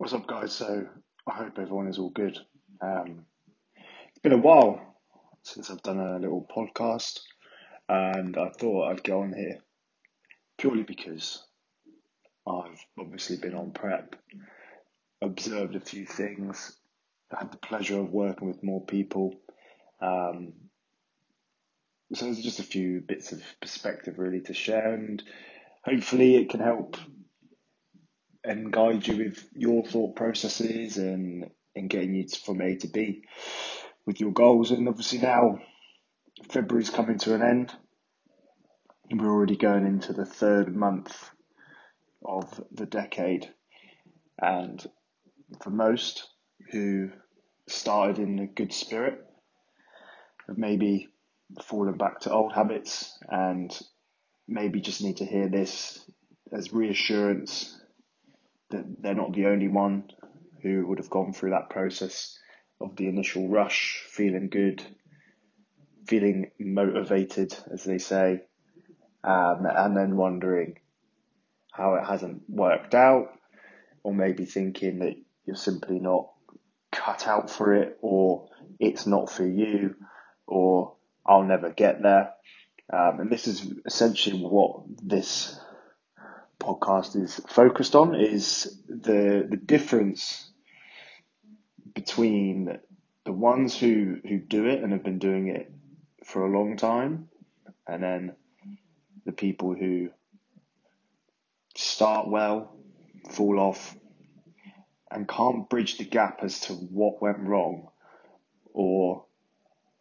What's up, guys? So, I hope everyone is all good. Um, it's been a while since I've done a little podcast, and I thought I'd go on here purely because I've obviously been on prep, observed a few things, had the pleasure of working with more people. Um, so, there's just a few bits of perspective really to share, and hopefully, it can help and guide you with your thought processes and, and getting you from A to B with your goals. And obviously now February's coming to an end. We're already going into the third month of the decade. And for most who started in a good spirit, have maybe fallen back to old habits and maybe just need to hear this as reassurance they're not the only one who would have gone through that process of the initial rush, feeling good, feeling motivated, as they say, um, and then wondering how it hasn't worked out, or maybe thinking that you're simply not cut out for it, or it's not for you, or I'll never get there. Um, and this is essentially what this podcast is focused on is the the difference between the ones who who do it and have been doing it for a long time and then the people who start well fall off and can't bridge the gap as to what went wrong or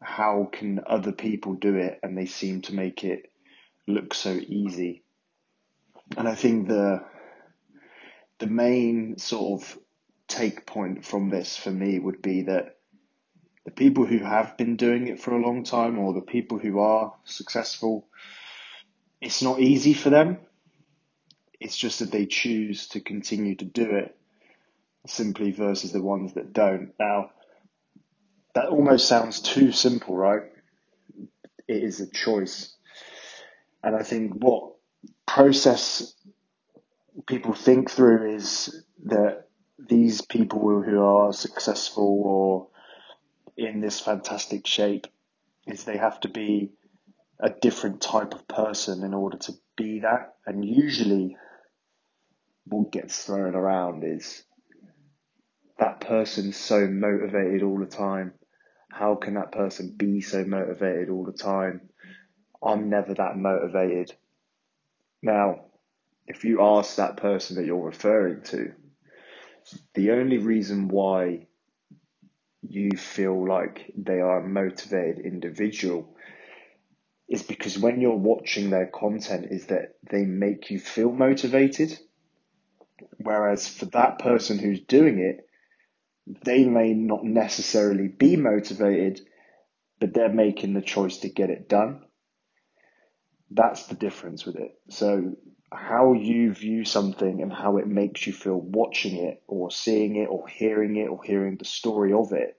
how can other people do it and they seem to make it look so easy and I think the the main sort of take point from this for me would be that the people who have been doing it for a long time or the people who are successful, it's not easy for them. It's just that they choose to continue to do it simply versus the ones that don't. Now, that almost sounds too simple, right? It is a choice. And I think what process people think through is that these people who are successful or in this fantastic shape is they have to be a different type of person in order to be that. And usually what gets thrown around is that person's so motivated all the time. How can that person be so motivated all the time? I'm never that motivated. Now, if you ask that person that you're referring to, the only reason why you feel like they are a motivated individual is because when you're watching their content is that they make you feel motivated. Whereas for that person who's doing it, they may not necessarily be motivated, but they're making the choice to get it done. That's the difference with it. So how you view something and how it makes you feel watching it or seeing it or hearing it or hearing the story of it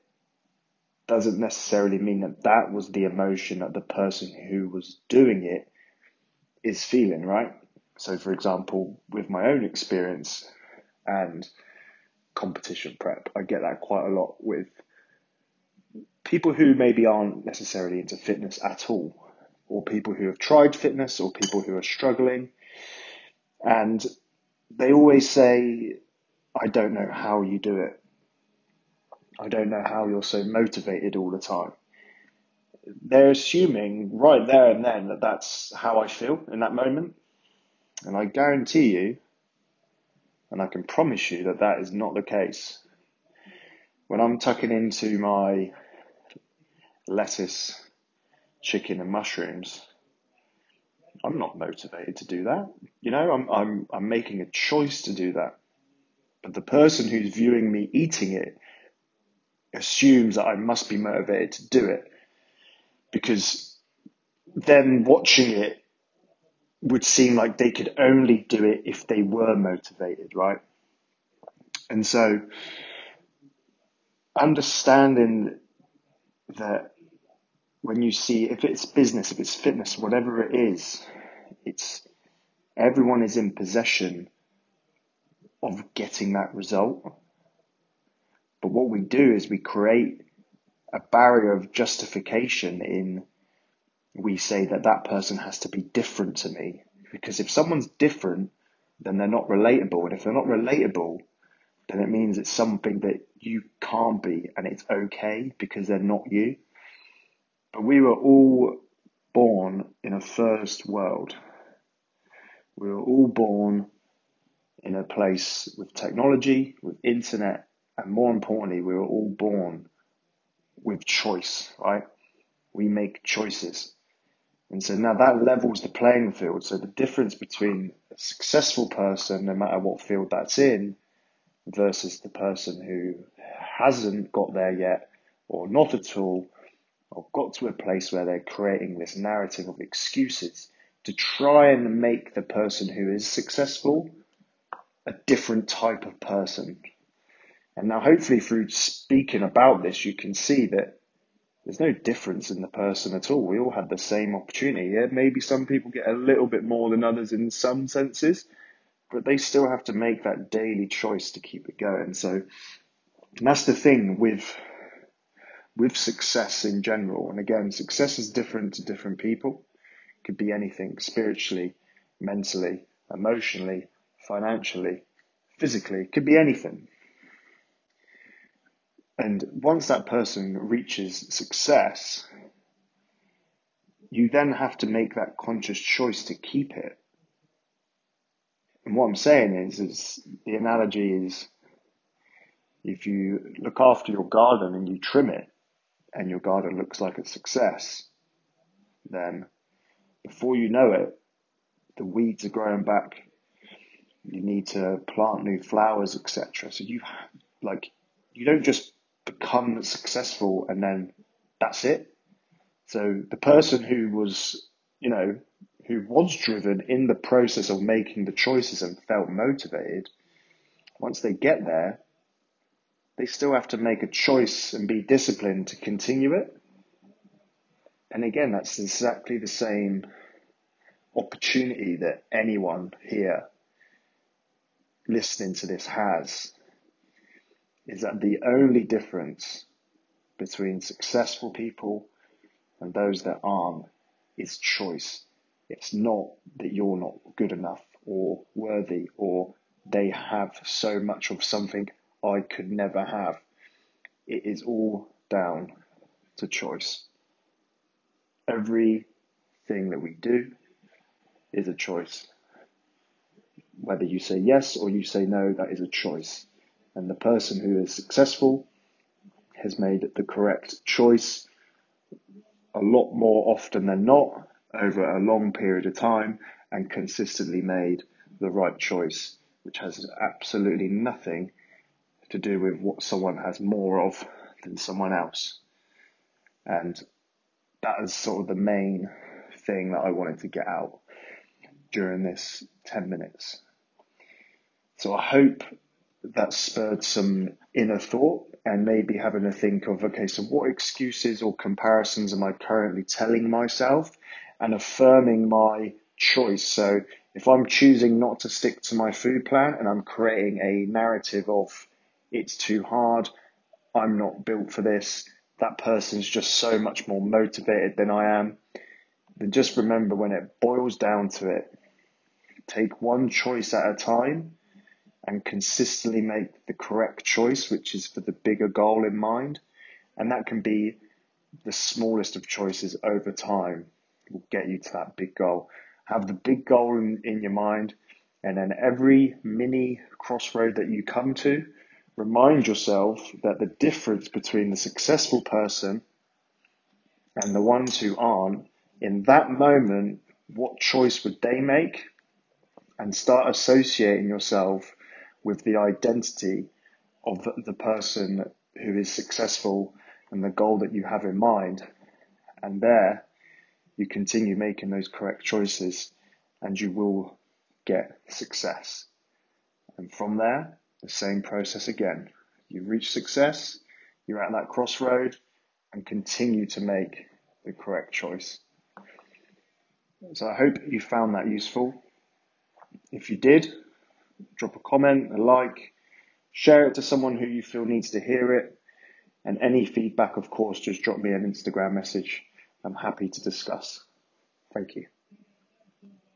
doesn't necessarily mean that that was the emotion that the person who was doing it is feeling, right? So, for example, with my own experience and competition prep, I get that quite a lot with people who maybe aren't necessarily into fitness at all, people who have tried fitness, or people who are struggling and they always say, I don't know how you do it. I don't know how you're so motivated all the time. They're assuming right there and then that that's how I feel in that moment. And I guarantee you, and I can promise you that that is not the case. When I'm tucking into my lettuce, chicken, and mushrooms, I'm not motivated to do that. You know, I'm, I'm, I'm making a choice to do that. But the person who's viewing me eating it assumes that I must be motivated to do it because them watching it would seem like they could only do it if they were motivated, right? And so understanding that when you see if it's business, if it's fitness, whatever it is, it's everyone is in possession of getting that result. But what we do is we create a barrier of justification in we say that that person has to be different to me. Because if someone's different, then they're not relatable. And if they're not relatable, then it means it's something that you can't be and it's okay because they're not you. But we were all born in a first world. We were all born in a place with technology, with internet, and more importantly, we were all born with choice, right? We make choices. And so now that levels the playing field. So the difference between a successful person, no matter what field that's in, versus the person who hasn't got there yet or not at all, or got to a place where they're creating this narrative of excuses to try and make the person who is successful a different type of person. And now, hopefully, through speaking about this, you can see that there's no difference in the person at all. We all have the same opportunity. Yeah, maybe some people get a little bit more than others in some senses, but they still have to make that daily choice to keep it going. So that's the thing with with success in general. And again, success is different to different people. It could be anything spiritually, mentally, emotionally, financially, physically. It could be anything. And once that person reaches success, you then have to make that conscious choice to keep it. And what I'm saying is, is the analogy is if you look after your garden and you trim it and your garden looks like a success, then before you know it, the weeds are growing back. You need to plant new flowers, etc. So you like you don't just become successful and then that's it. So the person who was, you know, who was driven in the process of making the choices and felt motivated, once they get there, they still have to make a choice and be disciplined to continue it. And again, that's exactly the same opportunity that anyone here listening to this has is that the only difference between successful people and those that aren't is choice. It's not that you're not good enough or worthy or they have so much of something I could never have. It is all down to choice. Everything that we do is a choice. Whether you say yes or you say no, that is a choice. And the person who is successful has made the correct choice a lot more often than not over a long period of time and consistently made the right choice, which has absolutely nothing to do with what someone has more of than someone else. And that is sort of the main thing that I wanted to get out during this 10 minutes. So I hope that spurred some inner thought and maybe having to think of, okay, so what excuses or comparisons am I currently telling myself and affirming my choice? So if I'm choosing not to stick to my food plan and I'm creating a narrative of it's too hard, I'm not built for this, that person's just so much more motivated than I am, then just remember when it boils down to it, take one choice at a time and consistently make the correct choice, which is for the bigger goal in mind. And that can be the smallest of choices over time will get you to that big goal. Have the big goal in, in your mind, and then every mini crossroad that you come to, remind yourself that the difference between the successful person and the ones who aren't, in that moment, what choice would they make? And start associating yourself with the identity of the person who is successful and the goal that you have in mind. And there, you continue making those correct choices and you will get success. And from there, the same process again. You reach success, you're at that crossroad and continue to make the correct choice. So I hope you found that useful. If you did, drop a comment, a like, Share it to someone who you feel needs to hear it. And any feedback, of course, just drop me an Instagram message. I'm happy to discuss. Thank you.